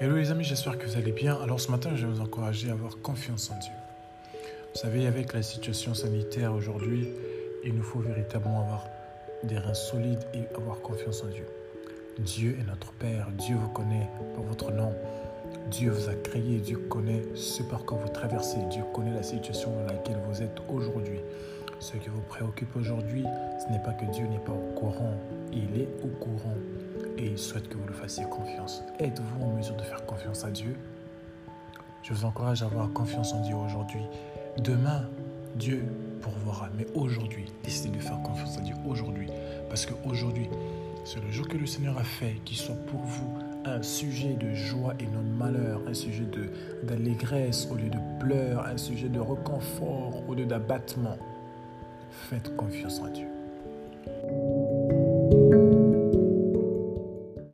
Hello les amis, j'espère que vous allez bien. Alors ce matin, je vais vous encourager à avoir confiance en Dieu. Vous savez, avec la situation sanitaire aujourd'hui, il nous faut véritablement avoir des reins solides et avoir confiance en Dieu. Dieu est notre Père, Dieu vous connaît par votre nom. Dieu vous a créé, Dieu connaît ce par quoi vous traversez, Dieu connaît la situation dans laquelle vous êtes aujourd'hui. Ce qui vous préoccupe aujourd'hui, ce n'est pas que Dieu n'est pas au courant, il est au courant et il souhaite que vous le fassiez confiance. Êtes-vous en mesure de faire confiance à Dieu? Je vous encourage à avoir confiance en Dieu aujourd'hui. Demain, Dieu pourvoira, mais aujourd'hui, décidez de faire confiance à Dieu aujourd'hui. Parce qu'aujourd'hui, c'est le jour que le Seigneur a fait, qu'il soit pour vous un sujet de joie et non de malheur, un sujet d'allégresse au lieu de pleurs, un sujet de reconfort au lieu d'abattement. Faites confiance en Dieu.